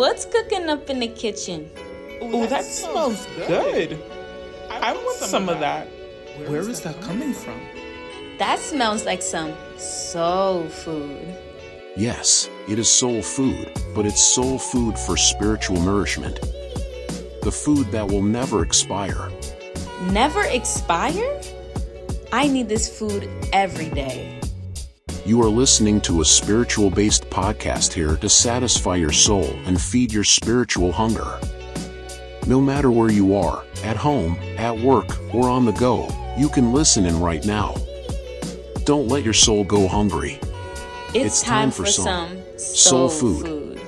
what's cooking up in the kitchen? Oh, that smells good. I want some of that. Where is that coming from? That smells like some soul food. Yes, it is soul food, but it's soul food for spiritual nourishment. The food that will never expire. Never expire? I need this food every day. You are listening to a spiritual based podcast here to satisfy your soul and feed your spiritual hunger. No matter where you are, at home, at work, or on the go, you can listen in right now. Don't let your soul go hungry. It's, time, for some soul soul food. food.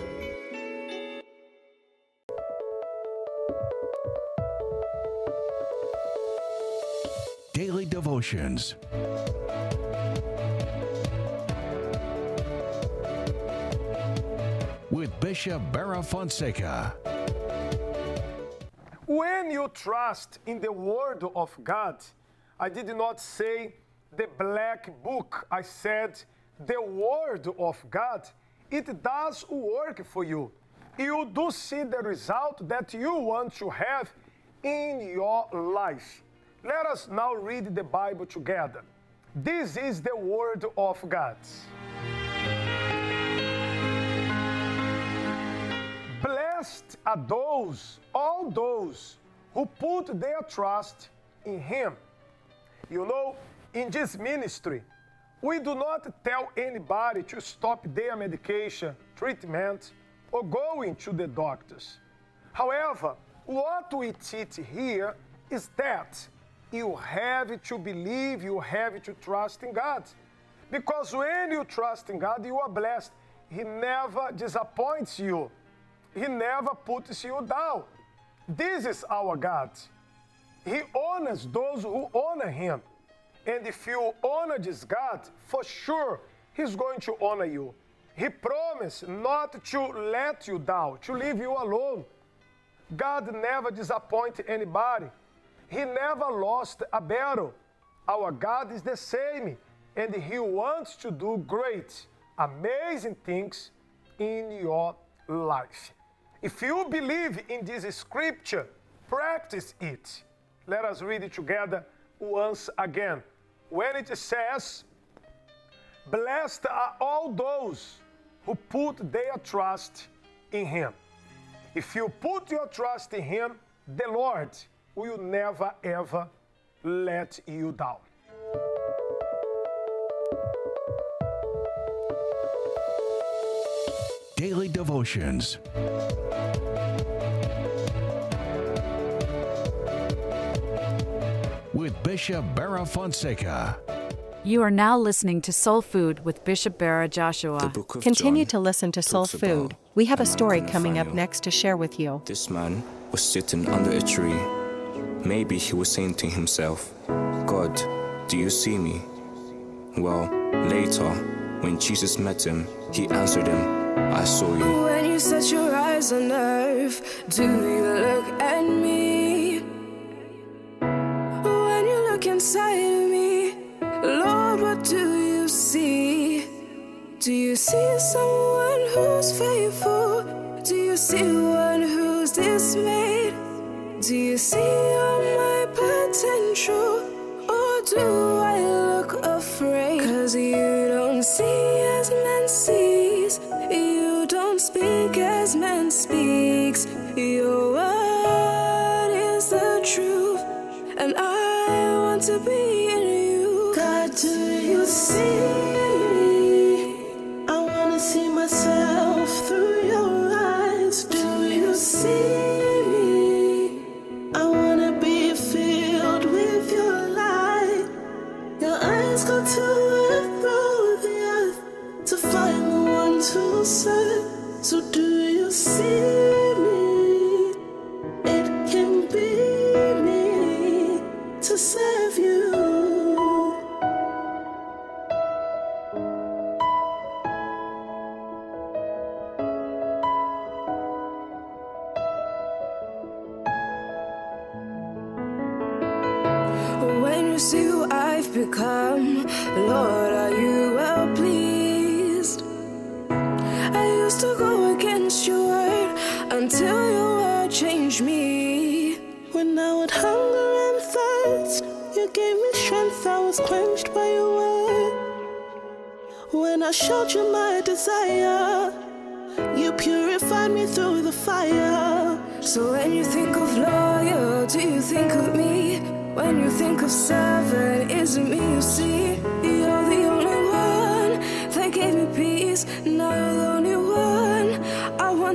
Daily Devotions. Barra Fonseca. When you trust in the Word of God, I did not say the black book, I said the Word of God. It does work for you. You do see the result that you want to have in your life. Let us now read the Bible together. This is the Word of God. Are those, all those who put their trust in Him. You know, in this ministry, we do not tell anybody to stop their medication, treatment, or going to the doctors. However, what we teach here is that you have to believe, you have to trust in God. Because when you trust in God, you are blessed. He never disappoints you. He never puts you down. This is our God. He honors those who honor Him. And if you honor this God, for sure, He's going to honor you. He promised not to let you down, to leave you alone. God never disappoints anybody. He never lost a battle. Our God is the same, and He wants to do great, amazing things in your life. If you believe in this scripture, practice it. Let us read it together once again. When it says, Blessed are all those who put their trust in Him. If you put your trust in Him, the Lord will never ever let you down. Devotions. With Bishop Barra Fonseca. You are now listening to Soul Food with Bishop Barra Joshua. Continue John to listen to Soul Food. We have a story coming up next to share with you. This man was sitting under a tree. Maybe he was saying to himself, God, do you see me? Well, later, when Jesus met him, he answered him, I saw you. When you set your eyes on earth, do you look at me? When you look inside of me, Lord, what do you see? Do you see someone who's faithful? Do you see one who's dismayed? Do you see all my potential? Or do as man speaks. Your word is the truth. And I want to be in you. God, do you see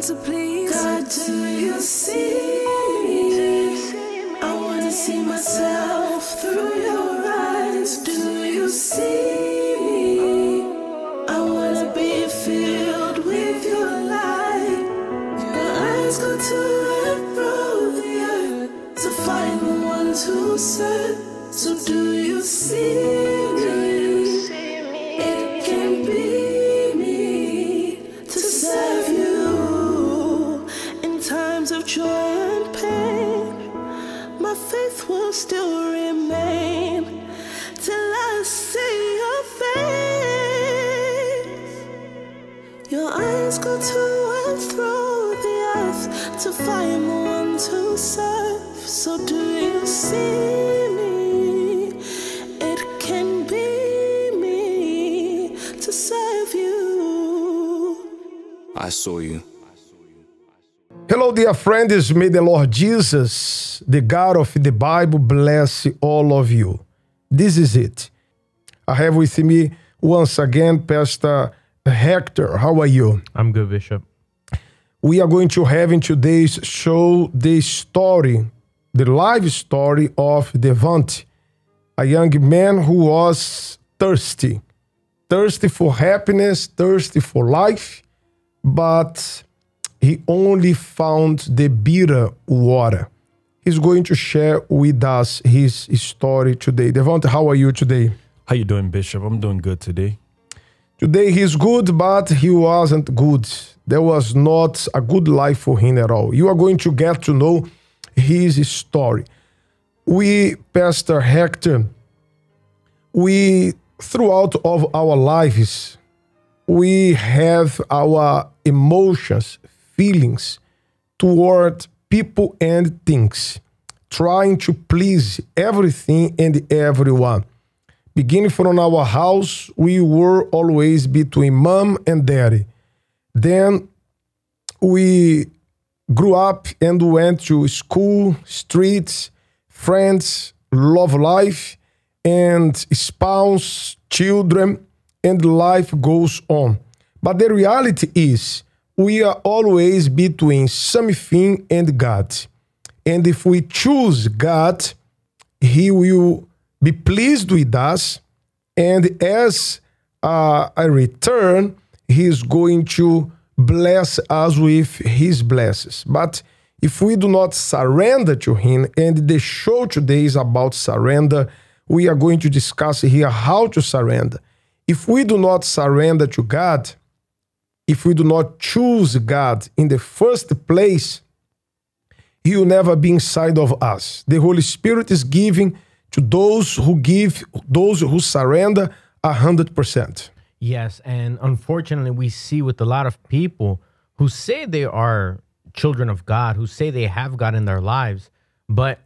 to please. God, do you see dear friends. May the Lord Jesus, the God of the Bible, bless all of you. This is it. I have with me once again Pastor Hector. How are you? I'm good, Bishop. We are going to have in today's show the story, the live story of Devante, a young man who was thirsty, thirsty for happiness, thirsty for life, but he only found the bitter water. He's going to share with us his story today. Devante, how are you today? How you doing, Bishop? I'm doing good today. Today he's good, but he wasn't good. There was not a good life for him at all. You are going to get to know his story. We, Pastor Hector, we throughout of our lives, we have our emotions, feelings toward people and things, trying to please everything and everyone. Beginning from our house, we were always between mom and daddy. Then we grew up and went to school, streets, friends, love life, and spouse, children, and life goes on. But the reality is, we are always between something and God. And if we choose God, He will be pleased with us. And as uh, a return, He is going to bless us with His blessings. But if we do not surrender to Him, and the show today is about surrender, we are going to discuss here how to surrender. If we do not surrender to God, if we do not choose God in the first place, He will never be inside of us. The Holy Spirit is giving to those who give, those who surrender a hundred percent. Yes, and unfortunately, we see with a lot of people who say they are children of God, who say they have God in their lives, but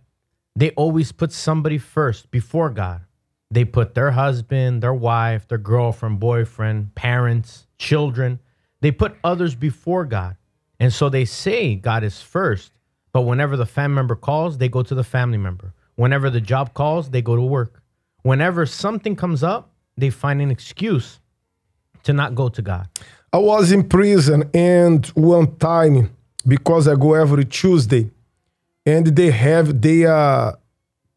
they always put somebody first before God. They put their husband, their wife, their girlfriend, boyfriend, parents, children. They put others before God. And so they say God is first, but whenever the family member calls, they go to the family member. Whenever the job calls, they go to work. Whenever something comes up, they find an excuse to not go to God. I was in prison and one time because I go every Tuesday and they have their uh,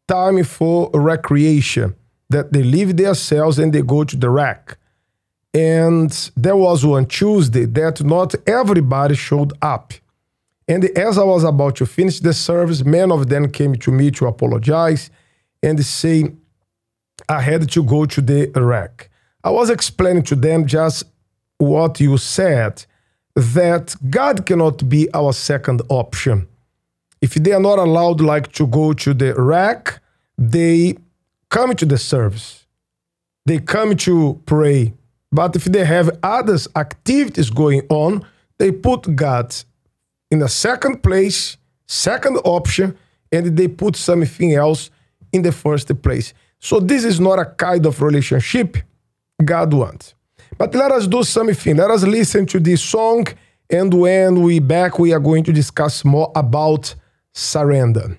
time for recreation that they leave their cells and they go to the rack. And there was one Tuesday that not everybody showed up. And as I was about to finish the service, many of them came to me to apologize and say I had to go to the rack. I was explaining to them just what you said that God cannot be our second option. If they are not allowed like to go to the rack, they come to the service. They come to pray. But if they have others activities going on, they put God in the second place second option and they put something else in the first place. So this is not a kind of relationship God wants. But let us do something. Let us listen to this song and when we back we are going to discuss more about surrender.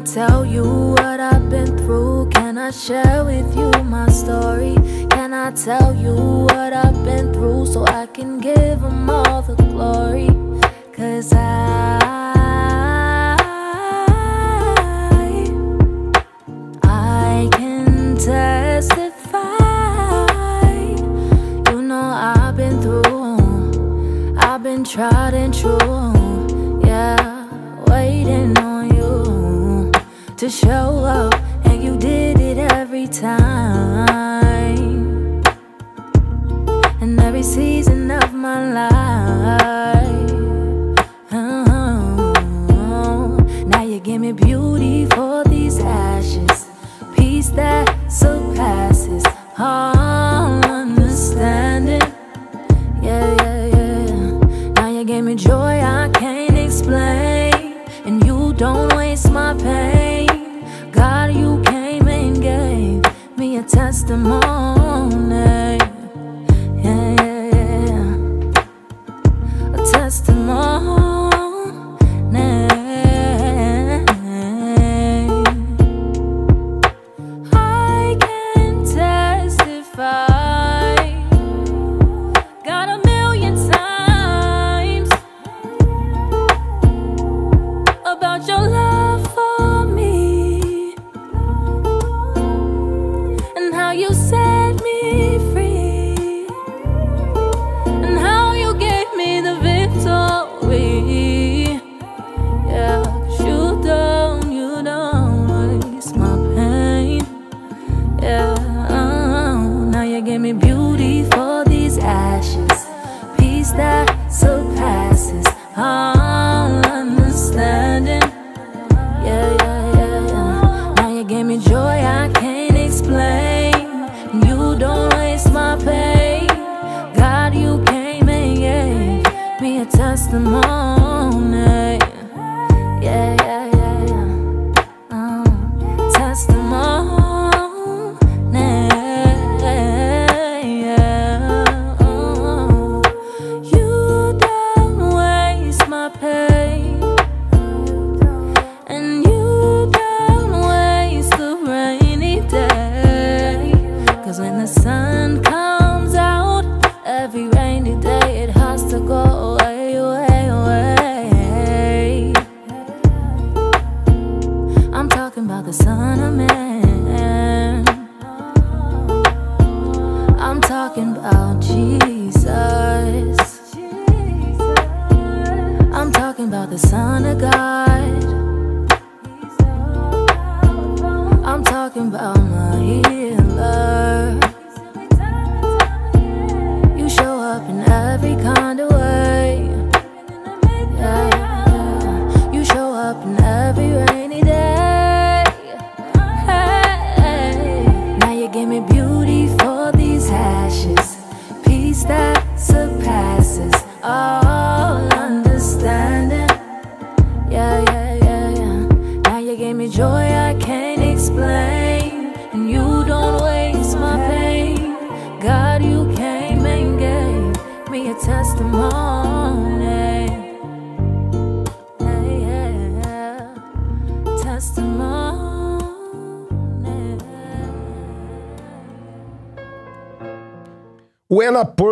I tell you what I've been through? Can I share with you my story? Can I tell you what I've been through so I can give them all the glory? Cause I I can testify. You know I've been through, I've been tried and true. Yeah, waiting on to show up, and you did it every time. And every season of my life. Ashes, peace that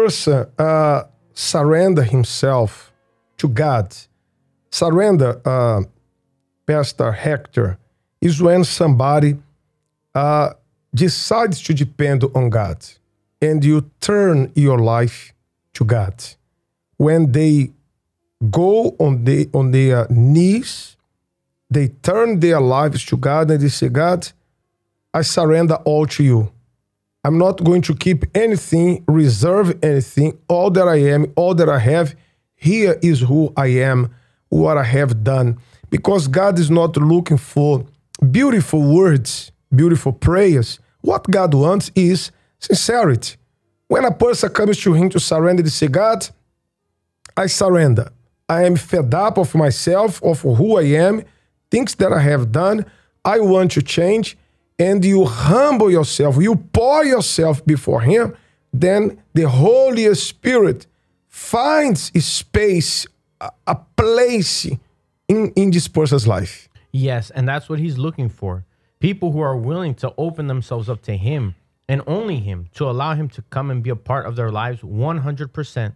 person uh, surrender himself to God, surrender, uh, Pastor Hector, is when somebody uh, decides to depend on God and you turn your life to God. When they go on, the, on their knees, they turn their lives to God and they say, God, I surrender all to you. I'm not going to keep anything, reserve anything. All that I am, all that I have, here is who I am, what I have done. Because God is not looking for beautiful words, beautiful prayers. What God wants is sincerity. When a person comes to Him to surrender, they say, God, I surrender. I am fed up of myself, of who I am, things that I have done. I want to change. And you humble yourself, you pour yourself before Him, then the Holy Spirit finds a space, a, place in, in this person's life. Yes, and that's what he's looking for. People who are willing to open themselves up to him and only him to allow him to come and be a part of their lives 100%.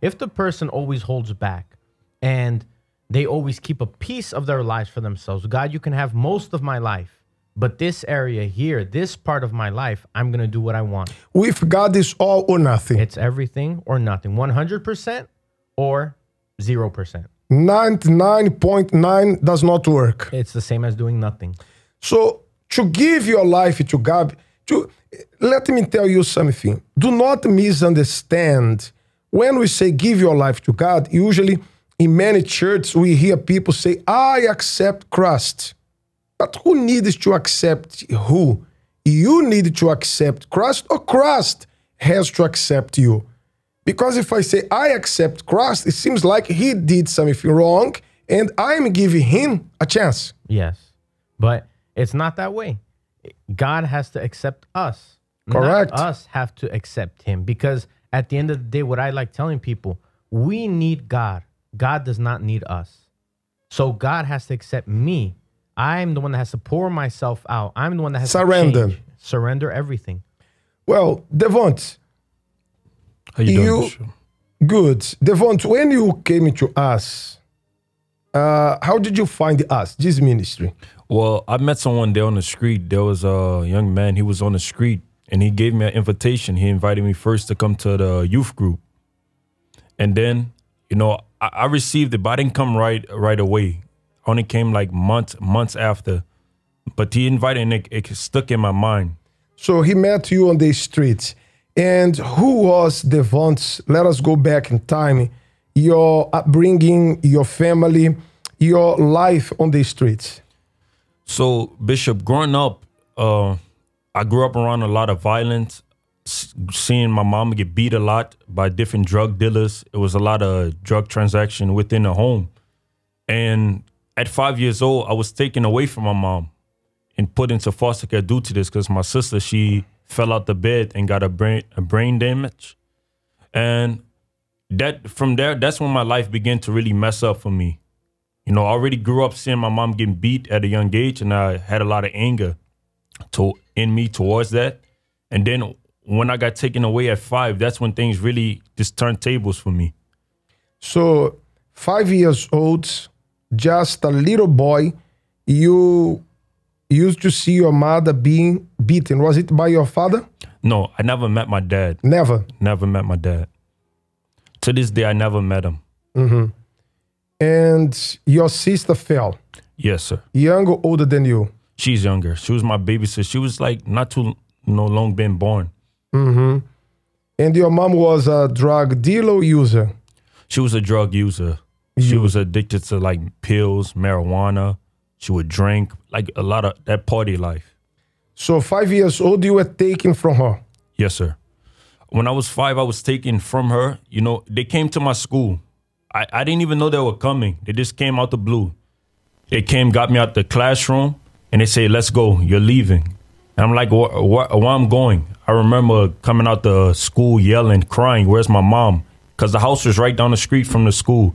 If the person always holds back and they always keep a piece of their lives for themselves, God, you can have most of my life, but this area here, this part of my life, I'm going to do what I want. With God, is all or nothing. It's everything or nothing 100% or 0%. 99.9 does not work. It's the same as doing nothing. So to give your life to God, to let me tell you something. Do not misunderstand. When we say give your life to God, usually in many churches we hear people say, I accept Christ. But who needs to accept who? You need to accept Christ or Christ has to accept you. Because if I say I accept Christ, it seems like he did something wrong and I'm giving him a chance. Yes. But it's not that way. God has to accept us. Correct. Not us have to accept him because at the end of the day, what I like telling people, we need God. God does not need us. So God has to accept me. I'm the one that has to pour myself out. I'm the one that has Surrender. to change, surrender everything. Well, Devont, How you doing? You- good. Devont, when you came to us, uh, how did you find us, this ministry? Well, I met someone there on the street. There was a young man. He was on the street, and he gave me an invitation. He invited me first to come to the youth group, and then, you know, I, I received it, but I didn't come right right away. Only came like months months after. But he invited, and it, it stuck in my mind. So he met you on the street. And who was Devont? Let us go back in time. Your upbringing, your family, your life on the streets. So, Bishop, growing up, uh, I grew up around a lot of violence, seeing my mom get beat a lot by different drug dealers. It was a lot of drug transaction within the home. And at five years old, I was taken away from my mom and put into foster care due to this because my sister, she fell out the bed and got a brain, a brain damage. And that from there, that's when my life began to really mess up for me. You know, I already grew up seeing my mom getting beat at a young age, and I had a lot of anger to in me towards that. And then when I got taken away at five, that's when things really just turned tables for me. So, five years old, just a little boy, you used to see your mother being beaten. Was it by your father? No, I never met my dad. Never. Never met my dad. To this day, I never met him. hmm And your sister fell, Yes, sir. younger, older than you. She's younger. She was my baby sister. She was like not too no long been born. hmm And your mom was a drug dealer user. She was a drug user. She mm-hmm. was addicted to like pills, marijuana. She would drink, like a lot of that party life. So, five years old, you were taken from her. Yes, sir. When I was five, I was taken from her. You know, they came to my school. I, I didn't even know they were coming. They just came out the blue. They came, got me out the classroom, and they say, "Let's go. You're leaving." And I'm like, "Where, where, where I'm going?" I remember coming out the school yelling, crying, "Where's my mom?" Because the house was right down the street from the school.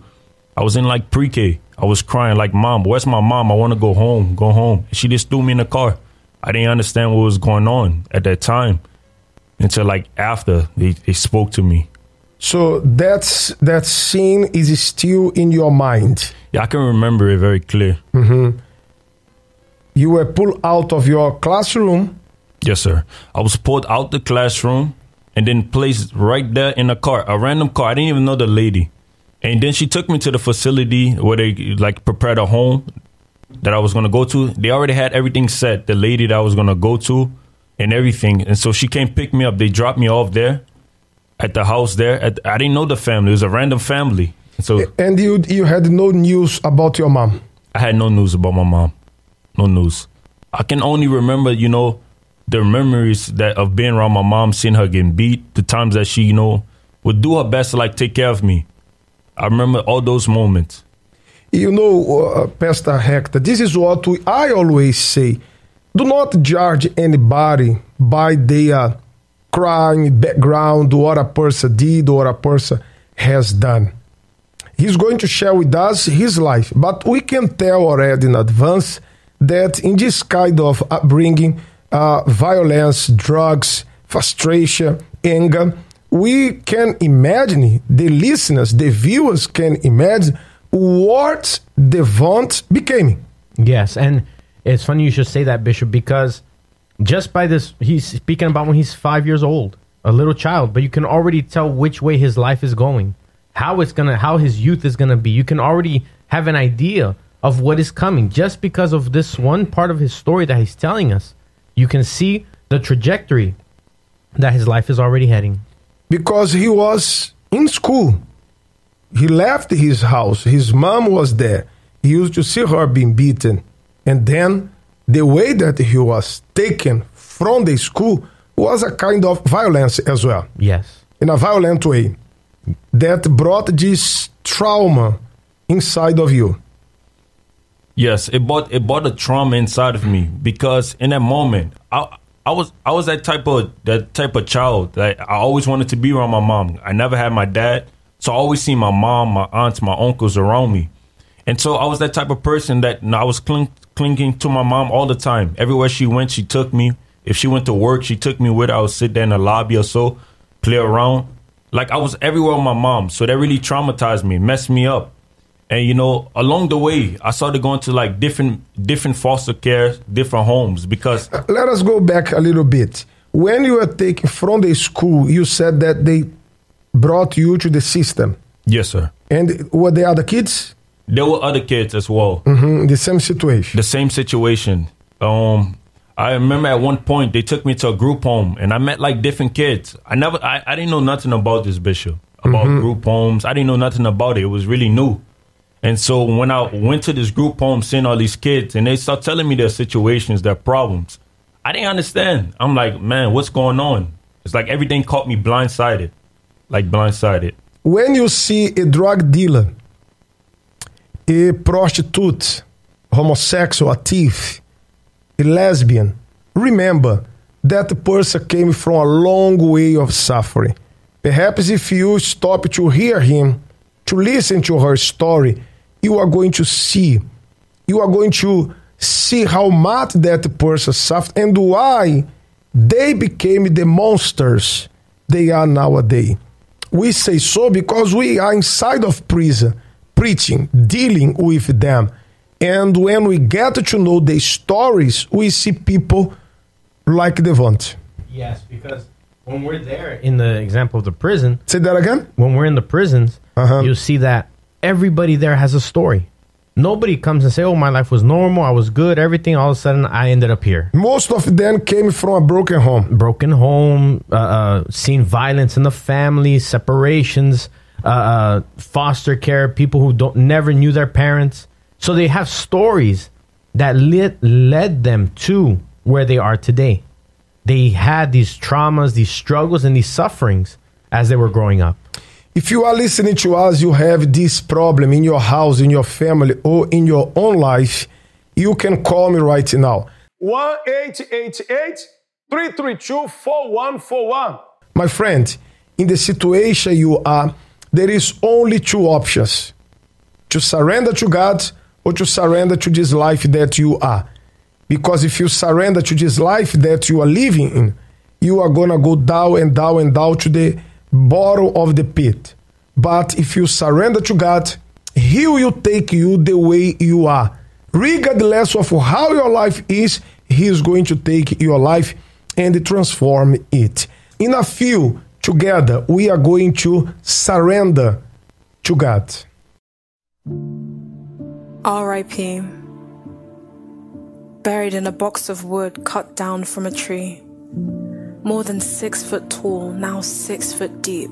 I was in like pre-K. I was crying like, "Mom, where's my mom? I want to go home. Go home." She just threw me in the car. I didn't understand what was going on at that time until like after they, they spoke to me. So that's that scene is still in your mind. Yeah, I can remember it very clear. hmm You were pulled out of your classroom. Yes, sir. I was pulled out the classroom and then placed right there in a car, a random car. I didn't even know the lady. And then she took me to the facility where they like prepared a home that I was gonna go to. They already had everything set, the lady that I was gonna go to and everything. And so she came pick me up. They dropped me off there at the house there. At, I didn't know the family. It was a random family. And so And you you had no news about your mom. I had no news about my mom. No news. I can only remember, you know, the memories that of being around my mom, seeing her getting beat, the times that she, you know, would do her best to like take care of me. I remember all those moments. You know, uh, Pastor Hector, this is what we, I always say. Do not judge anybody by their crime background, what a person did or a person has done. He's going to share with us his life, but we can tell already in advance that in this kind of upbringing, uh, violence, drugs, frustration, anger, we can imagine, the listeners, the viewers can imagine what the Devont became. Yes, and it's funny you should say that, Bishop, because just by this, he's speaking about when he's five years old, a little child, but you can already tell which way his life is going, how it's gonna, how his youth is gonna be. You can already have an idea of what is coming just because of this one part of his story that he's telling us. You can see the trajectory that his life is already heading. Because he was in school. He left his house. His mom was there. He used to see her being beaten. And then the way that he was taken from the school was a kind of violence as well. Yes. In a violent way. That brought this trauma inside of you. Yes, it brought it brought a trauma inside of me because in that moment, I I was I was that type of that type of child that I always wanted to be around my mom. I never had my dad, so I always see my mom, my aunts, my uncles around me, and so I was that type of person that you know, I was cling, clinging to my mom all the time. Everywhere she went, she took me. If she went to work, she took me with her. I would sit there in the lobby or so, play around. Like I was everywhere with my mom, so that really traumatized me, messed me up. And you know, along the way, I started going to like different different foster care, different homes because Let us go back a little bit. When you were taken from the school, you said that they brought you to the system. yes, sir. And were the other kids? There were other kids as well. hmm the same situation. The same situation. Um, I remember at one point they took me to a group home and I met like different kids. I never, I, I didn't know nothing about this bishop, about Mhm. group homes. I didn't know nothing about it. It was really new. And so when I went to this group home, seeing all these kids, and they start telling me their situations, their problems, I didn't understand. I'm like, man, what's going on? It's like everything caught me blindsided, like blindsided. When you see a drug dealer, a prostitute, homosexual, a thief, a lesbian, remember that person came from a long way of suffering. Perhaps if you stop to hear him, to listen to her story, you are going to see, you are going to see how much that person suffered and why they became the monsters they are nowadays. We say so because we are inside of prison, preaching, dealing with them. And when we get to know the stories, we see people like Devont. Yes, because when we're there in the example of the prison, say that again. When we're in the prisons, uh-huh. you'll see that everybody there has a story. Nobody comes and say, "Oh, my life was normal. I was good. Everything." All of a sudden, I ended up here. Most of them came from a broken home. Broken home, uh, uh, seen violence in the family, separations, uh, uh, foster care, people who don't never knew their parents. So they have stories that lit, led them to where they are today. They had these traumas, these struggles, and these sufferings as they were growing up. If you are listening to us, you have this problem in your house, in your family, or in your own life, you can call me right now. 1 332 4141. My friend, in the situation you are, there is only two options to surrender to God or to surrender to this life that you are. Because if you surrender to this life that you are living in, you are gonna go down and down and down to the bottom of the pit. But if you surrender to God, He will take you the way you are. Regardless of how your life is, He is going to take your life and transform it. In a few, together, we are going to surrender to God. R.I.P. Buried in a box of wood cut down from a tree. More than six foot tall, now six foot deep.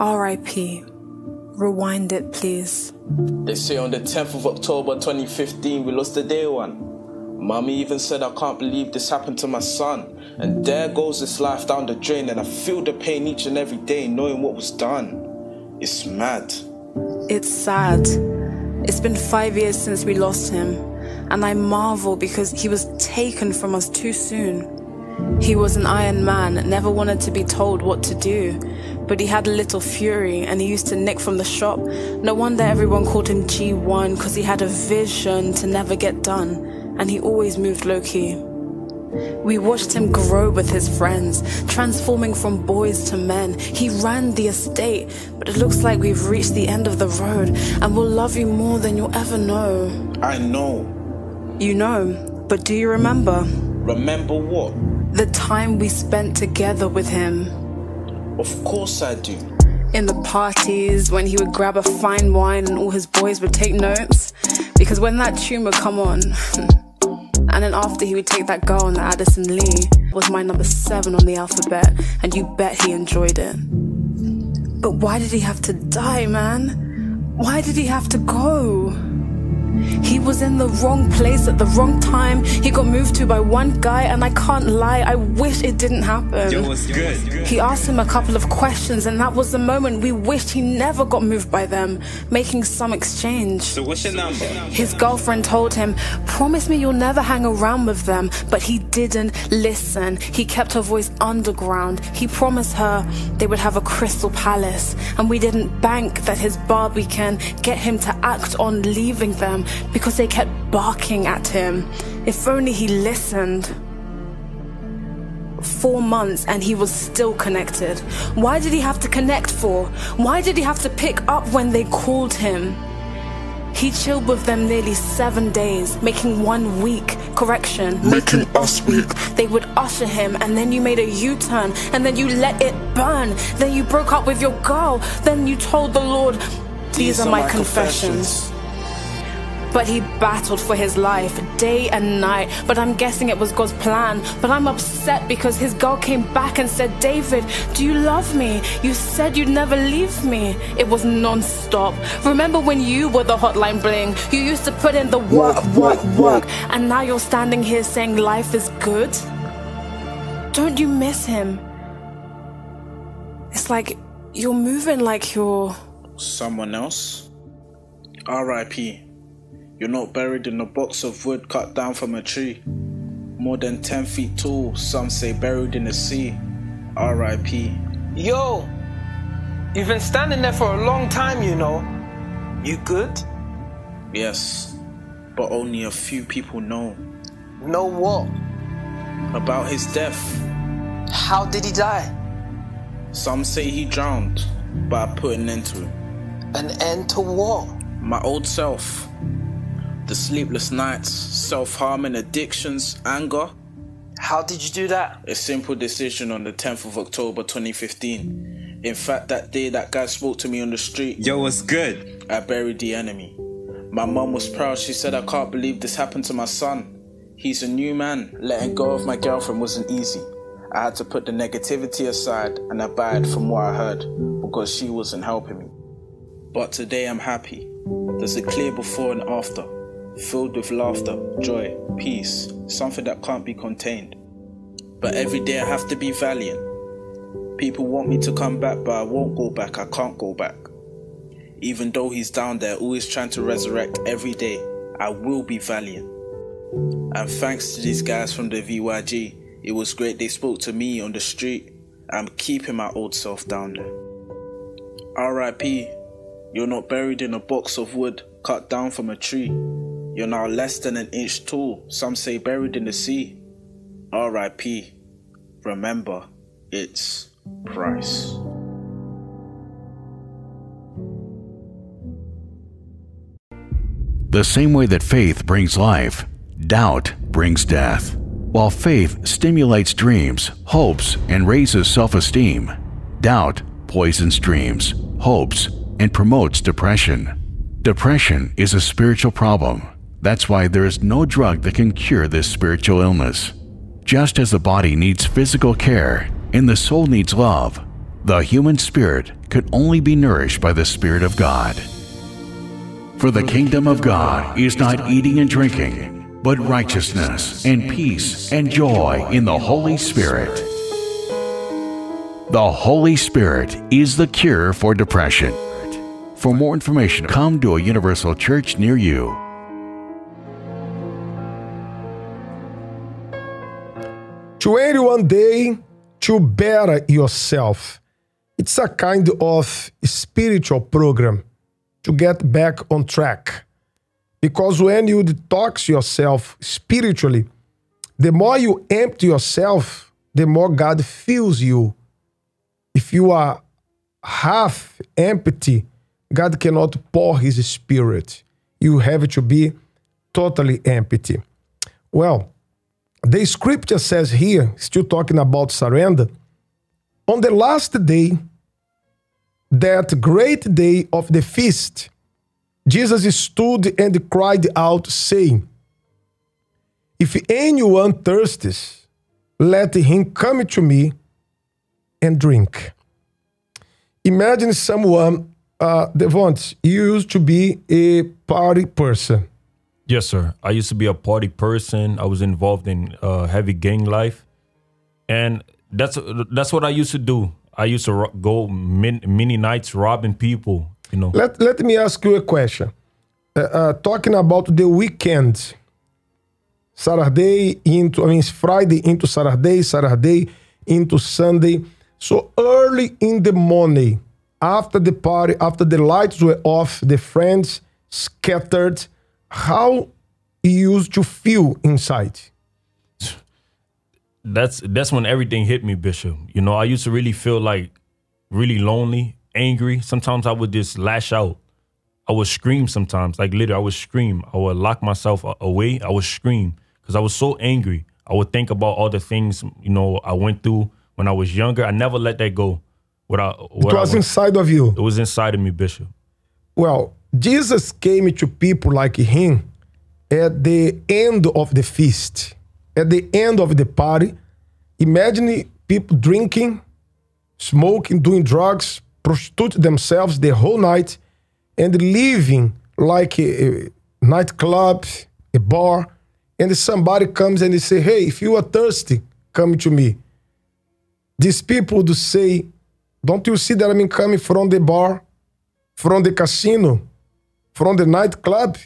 R.I.P. Rewind it, please. They say on the 10th of October 2015, we lost the day one. Mummy even said, I can't believe this happened to my son. And there goes this life down the drain, and I feel the pain each and every day knowing what was done. It's mad. It's sad. It's been five years since we lost him, and I marvel because he was taken from us too soon. He was an iron man, never wanted to be told what to do, but he had a little fury and he used to nick from the shop. No wonder everyone called him G1 because he had a vision to never get done, and he always moved low key. We watched him grow with his friends, transforming from boys to men. He ran the estate, but it looks like we've reached the end of the road and we'll love you more than you'll ever know. I know. You know, but do you remember? Remember what? The time we spent together with him. Of course I do. In the parties, when he would grab a fine wine and all his boys would take notes. Because when that tune would come on, and then after he would take that girl on the Addison Lee, was my number seven on the alphabet, and you bet he enjoyed it. But why did he have to die, man? Why did he have to go? He was in the wrong place at the wrong time. He got moved to by one guy, and I can't lie, I wish it didn't happen. Yo, what's good? He asked him a couple of questions, and that was the moment we wished he never got moved by them, making some exchange. So what's your number? His girlfriend told him, Promise me you'll never hang around with them. But he didn't listen. He kept her voice underground. He promised her they would have a crystal palace. And we didn't bank that his Barbie can get him to act on leaving them because they kept barking at him. If only he listened. Four months and he was still connected. Why did he have to connect for? Why did he have to pick up when they called him? He chilled with them nearly seven days, making one week. Correction, making us weak. They would usher him, and then you made a U turn, and then you let it burn. Then you broke up with your girl. Then you told the Lord, These, are, my, confessions. But he battled for his life day and night. But I'm guessing it was God's plan. But I'm upset because his girl came back and said, David, do you love me? You said you'd never leave me. It was non stop. Remember when you were the hotline bling? You used to put in the work, work, work. And now you're standing here saying life is good? Don't you miss him? It's like you're moving like you're. Someone else? R.I.P. You're not buried in a box of wood cut down from a tree. More than 10 feet tall, some say buried in the sea. R.I.P. Yo, you've been standing there for a long time, you know. You good? Yes, but only a few people know. Know what? About his death. How did he die? Some say he drowned, but I put an end to it. An end to what? My old self. The sleepless nights, self harming addictions, anger. How did you do that? A simple decision on the 10th of October 2015. In fact, that day that guy spoke to me on the street. Yo, what's good? I buried the enemy. My mum was proud. She said, I can't believe this happened to my son. He's a new man. Letting go of my girlfriend wasn't easy. I had to put the negativity aside and abide from what I heard because she wasn't helping me. But today I'm happy. There's a clear before and after, filled with laughter, joy, peace, something that can't be contained. But every day I have to be valiant. People want me to come back, but I won't go back. I can't go back. Even though he's down there, always trying to resurrect every day, I will be valiant. And thanks to these guys from the VYG, it was great they spoke to me on the street. I'm keeping my old self down there. RIP, you're not buried in a box of wood cut down from a tree. You're now less than an inch tall, some say buried in the sea. RIP, remember, it's Price. The same way that faith brings life, doubt brings death. While faith stimulates dreams, hopes, and raises self esteem, doubt poisons dreams, hopes, and promotes depression. Depression is a spiritual problem. That's why there is no drug that can cure this spiritual illness. Just as the body needs physical care and the soul needs love, the human spirit could only be nourished by the Spirit of God. For the kingdom of God is not eating and drinking, but righteousness and peace and joy in the Holy Spirit. The Holy Spirit is the cure for depression. For more information, come to a Universal Church near you. Twenty-one day to better yourself. It's a kind of spiritual program to get back on track. Because when you detox yourself spiritually, the more you empty yourself, the more God fills you. If you are half empty, God cannot pour his spirit. You have to be totally empty. Well, the scripture says here, still talking about surrender, on the last day, that great day of the feast, Jesus stood and cried out, saying, If anyone thirsts, let him come to me and drink. Imagine someone, uh, Devont, used to be a party person. Yes, sir. I used to be a party person. I was involved in uh, heavy gang life, and that's that's what I used to do. I used to go min- many nights robbing people. You know. Let, let me ask you a question. Uh, uh, talking about the weekend, Saturday into, I mean, Friday into Saturday, Saturday into Sunday. So early in the morning, after the party, after the lights were off, the friends scattered, how you used to feel inside? that's that's when everything hit me, Bishop. You know, I used to really feel like really lonely, angry. Sometimes I would just lash out. I would scream sometimes, like literally, I would scream. I would lock myself away. I would scream because I was so angry. I would think about all the things you know I went through when I was younger. I never let that go. What I, what It I was inside of you. It was inside of me, Bishop. Well, Jesus came to people like him at the end of the feast, at the end of the party. Imagine people drinking, smoking, doing drugs, prostitute themselves the whole night, and living like a, a nightclub, a bar. And somebody comes and they say, Hey, if you are thirsty, come to me. These people would say, Don't you see that I'm coming from the bar, from the casino, from the nightclub?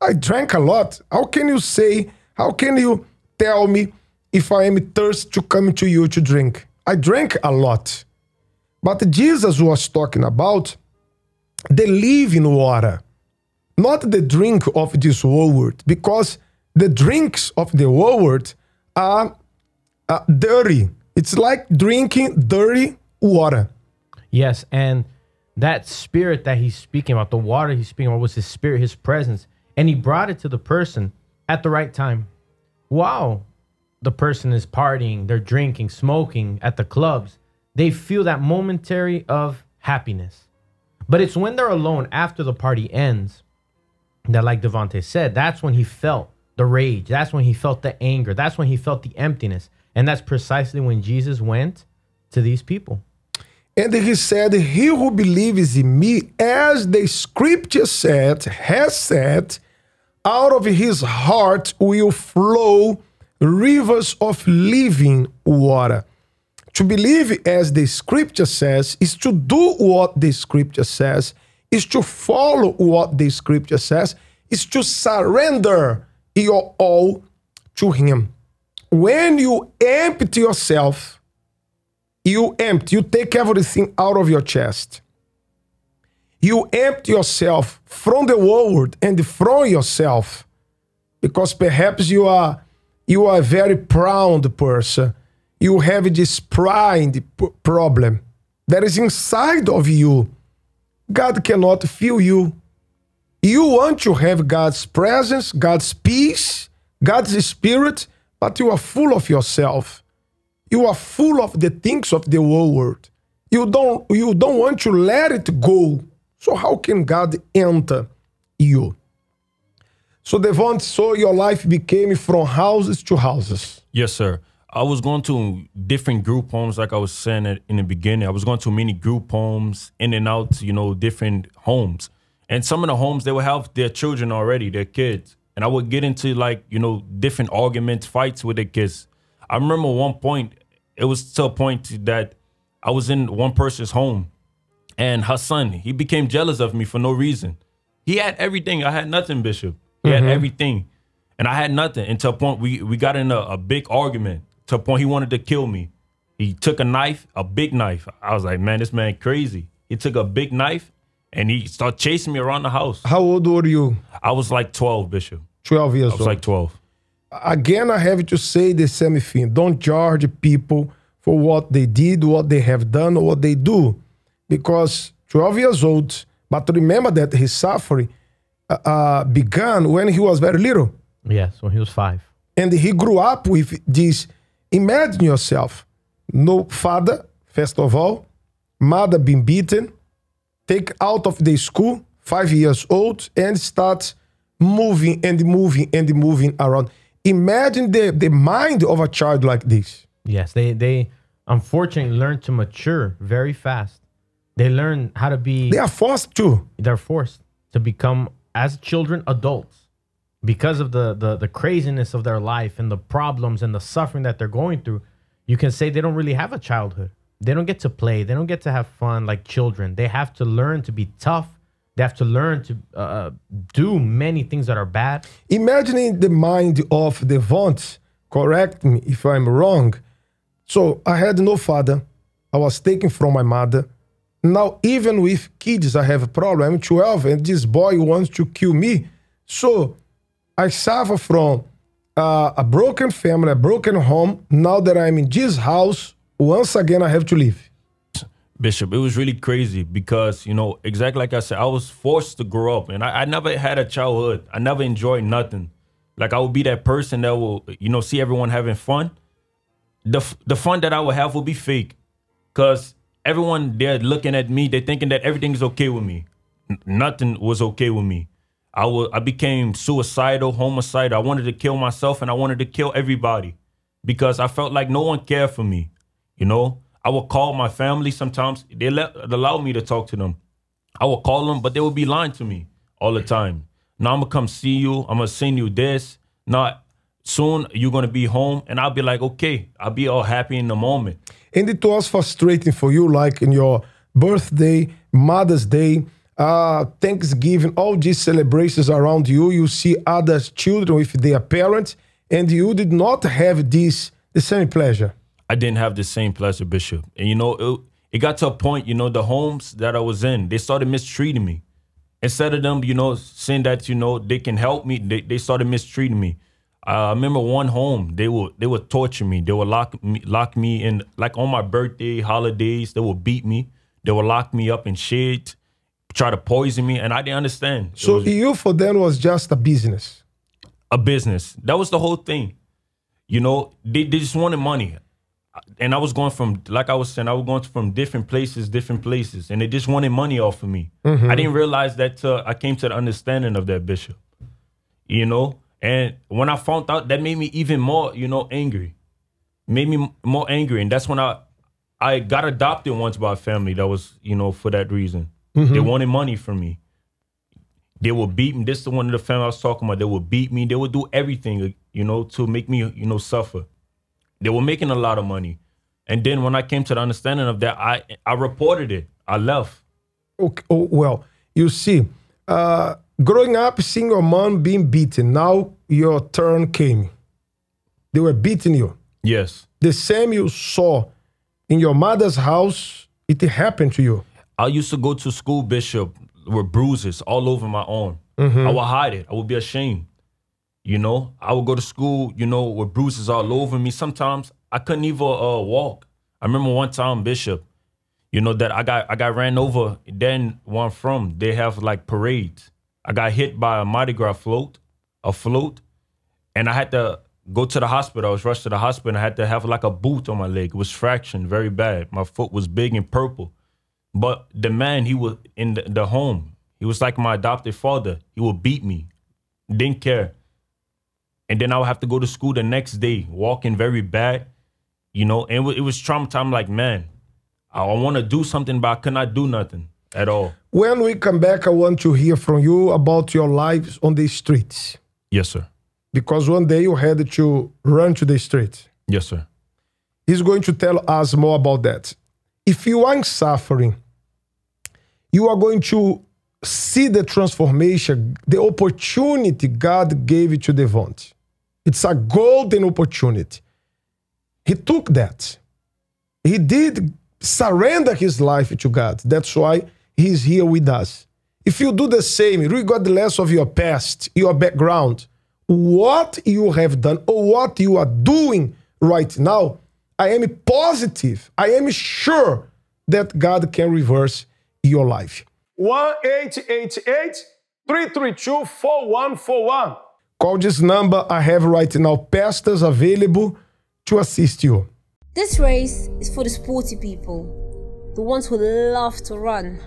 I drank a lot. How can you say, how can you tell me if I am thirsty to come to you to drink? I drank a lot. But Jesus was talking about the living water, not the drink of this world, because the drinks of the world are uh, dirty. It's like drinking dirty water. Yes, and that spirit that he's speaking about, the water he's speaking about, was his spirit, his presence, and he brought it to the person at the right time. Wow, the person is partying, they're drinking, smoking at the clubs. They feel that momentary of happiness. But it's when they're alone after the party ends that, like Devante said, that's when he felt the rage. That's when he felt the anger. That's when he felt the emptiness. And that's precisely when Jesus went to these people. And he said, He who believes in me, as the scripture said, has said, out of his heart will flow rivers of living water. To believe, as the scripture says, is to do what the scripture says, is to follow what the scripture says, is to surrender your all to him. When you empty yourself, you empty, you take everything out of your chest. You empty yourself from the world and from yourself because perhaps you are you are a very proud person. You have this pride problem that is inside of you. God cannot feel you. You want to have God's presence, God's peace, God's spirit, but you are full of yourself. You are full of the things of the world. You don't you don't want to let it go. So how can God enter you? So Devon, so your life became from houses to houses. Yes, sir. I was going to different group homes, like I was saying in the beginning. I was going to many group homes, in and out, you know, different homes. And some of the homes, they would have their children already, their kids. and I would get into like you know different arguments, fights with the kids. I remember one point, it was to a point that I was in one person's home, and her son he became jealous of me for no reason. He had everything, I had nothing, Bishop. He had Mhm. everything, and I had nothing. And to a point, we we got in a, a big argument. To a point, he wanted to kill me. He took a knife, a big knife. I was like, man, this man crazy. He took a big knife and he started chasing me around the house. How old were you? I was like 12, Bishop. 12 years old. I was old. like 12. Again, I have to say the same thing. Don't judge people for what they did, what they have done, or what they do. Because 12 years old, but remember that his suffering uh, uh, began when he was very little. Yes, when he was five. And he grew up with this. Imagine yourself no father, first of all, mother being beaten, take out of the school, five years old, and start moving and moving and moving around. Imagine the, the mind of a child like this. Yes, they they unfortunately learn to mature very fast. They learn how to be. They are forced to. They're forced to become as children adults because of the the the craziness of their life and the problems and the suffering that they're going through. You can say they don't really have a childhood. They don't get to play. They don't get to have fun like children. They have to learn to be tough. They have to learn to uh, do many things that are bad. Imagining the mind of Devont, correct me if I'm wrong. So I had no father. I was taken from my mother. Now, even with kids, I have a problem. I'm 12 and this boy wants to kill me. So I suffer from uh, a broken family, a broken home. Now that I'm in this house, once again, I have to leave. Bishop, it was really crazy because, you know, exactly like I said, I was forced to grow up and I, I never had a childhood. I never enjoyed nothing. Like I would be that person that will, you know, see everyone having fun. The, the fun that I would have would be fake because everyone they're looking at me, they're thinking that everything is okay with me. N- nothing was okay with me. I wa- I became suicidal, homicidal. I wanted to kill myself and I wanted to kill everybody because I felt like no one cared for me. You know, I would call my family sometimes. They let allow me to talk to them. I would call them, but they would be lying to me all the time. Now I'm gonna come see you. I'm gonna send you this. Not soon you're gonna be home, and I'll be like, okay. I'll be all happy in the moment. And it was frustrating for you, like in your birthday, Mother's Day, uh, Thanksgiving, all these celebrations around you. You see other children with their parents, and you did not have this the same pleasure. I didn't have the same pleasure, Bishop. And you know, it, it got to a point, you know, the homes that I was in, they started mistreating me. Instead of them, you know, saying that, you know, they can help me, they, they started mistreating me. Uh, I remember one home, they would they would torture me. They would lock me lock me in like on my birthday, holidays, they would beat me. They would lock me up in shit, try to poison me, and I didn't understand. So was you for them was just a business. a business. That was the whole thing. You know, they, they just wanted money. And I was going from, like I was saying, I was going from different places, different places, and they just wanted money off of me. Mhm. I didn't realize that till I came to the understanding of that bishop. You know, and when I found out, that made me even more, you know, angry. Made me more angry, and that's when I, I got adopted once by a family that was, you know, for that reason. They Mhm. wanted money from me. They would beat me. This is the one of the family I was talking about. They would beat me. They would do everything, you know, to make me, you know, suffer. They were making a lot of money. And then when I came to the understanding of that, I I reported it. I left. Okay, oh, well, you see, uh, growing up, seeing your mom being beaten, now your turn came. They were beating you. Yes. The same you saw in your mother's house, it happened to you. I used to go to school, Bishop, with bruises all over my arm. Mhm. I would hide it. I would be ashamed. You know, I would go to school, you know, with bruises all over me. Sometimes I couldn't even uh, walk. I remember one time, Bishop, you know, that I got I got ran over. Then I'm from, they have like parades. I got hit by a Mardi Gras float, a float, and I had to go to the hospital. I was rushed to the hospital. I had to have like a boot on my leg. It was fractured very bad. My foot was big and purple. But the man, he was in the, the home. He was like my adopted father. He would beat me, didn't care. And then I would have to go to school the next day, walking very bad, you know. And it was traumatizing. I'm like, man, I want to do something, but I cannot do nothing at all. When we come back, I want to hear from you about your lives on the streets. Yes, sir. Because one day you had to run to the street. Yes, sir. He's going to tell us more about that. If you are suffering, you are going to see the transformation, the opportunity God gave to Devonte. It's a golden opportunity. He took that. He did surrender his life to God. That's why he's here with us. If you do the same, regardless of your past, your background, what you have done or what you are doing right now, I am positive, I am sure that God can reverse your life. 1 332 4141. Call this number. I have right now pastors available to assist you. This race is for the sporty people, the ones who love to run.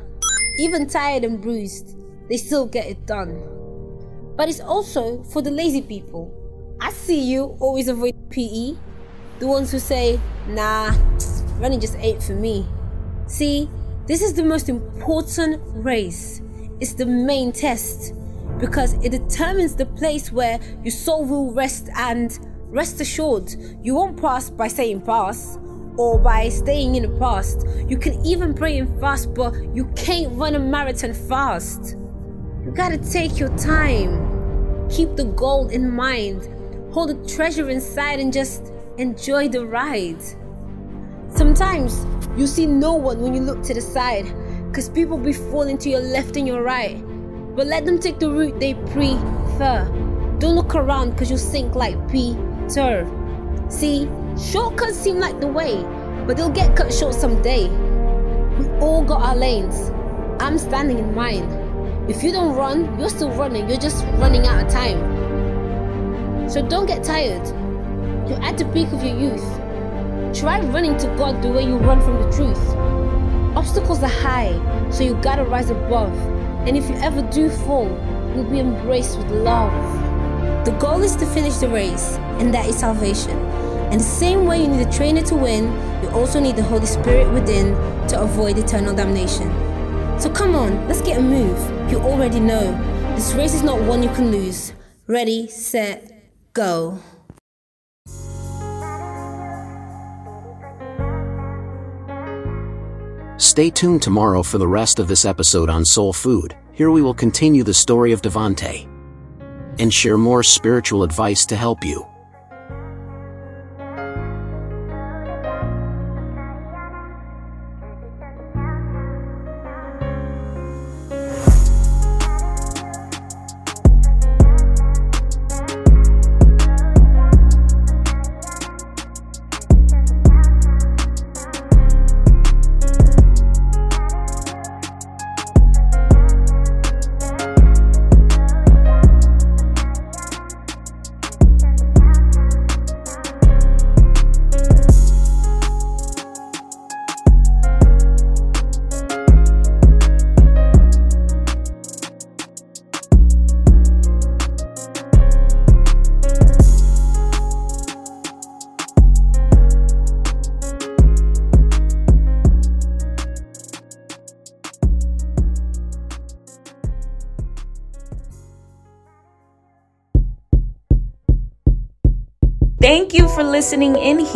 Even tired and bruised, they still get it done. But it's also for the lazy people. I see you always avoid PE. The ones who say, nah, running just ain't for me. See, this is the most important race. It's the main test because it determines the place where your soul will rest and rest assured you won't pass by saying pass or by staying in the past. You can even pray and fast, but you can't run a marathon fast. You gotta take your time. Keep the goal in mind. Hold the treasure inside and just enjoy the ride. Sometimes you see no one when you look to the side, cause people be falling to your left and your right. But let them take the route they prefer. Don't look around cause you'll sink like Peter. See, shortcuts seem like the way, but they'll get cut short someday. We all got our lanes. I'm standing in mine. If you don't run, you're still running, you're just running out of time. So don't get tired. You're at the peak of your youth. Try running to God the way you run from the truth. Obstacles are high, so you gotta rise above. And if you ever do fall, you'll be embraced with love. The goal is to finish the race, and that is salvation. And the same way you need a trainer to win, you also need the Holy Spirit within to avoid eternal damnation. So come on, let's get a move. You already know this race is not one you can lose. Ready, set, go. Stay tuned tomorrow for the rest of this episode on Soul Food. Here we will continue the story of Devonte and share more spiritual advice to help you.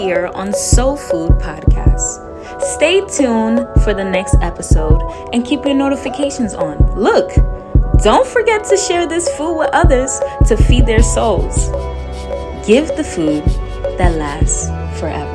Here on Soul Food Podcast. Stay tuned for the next episode and keep your notifications on. Look, don't forget to share this food with others to feed their souls. Give the food that lasts forever.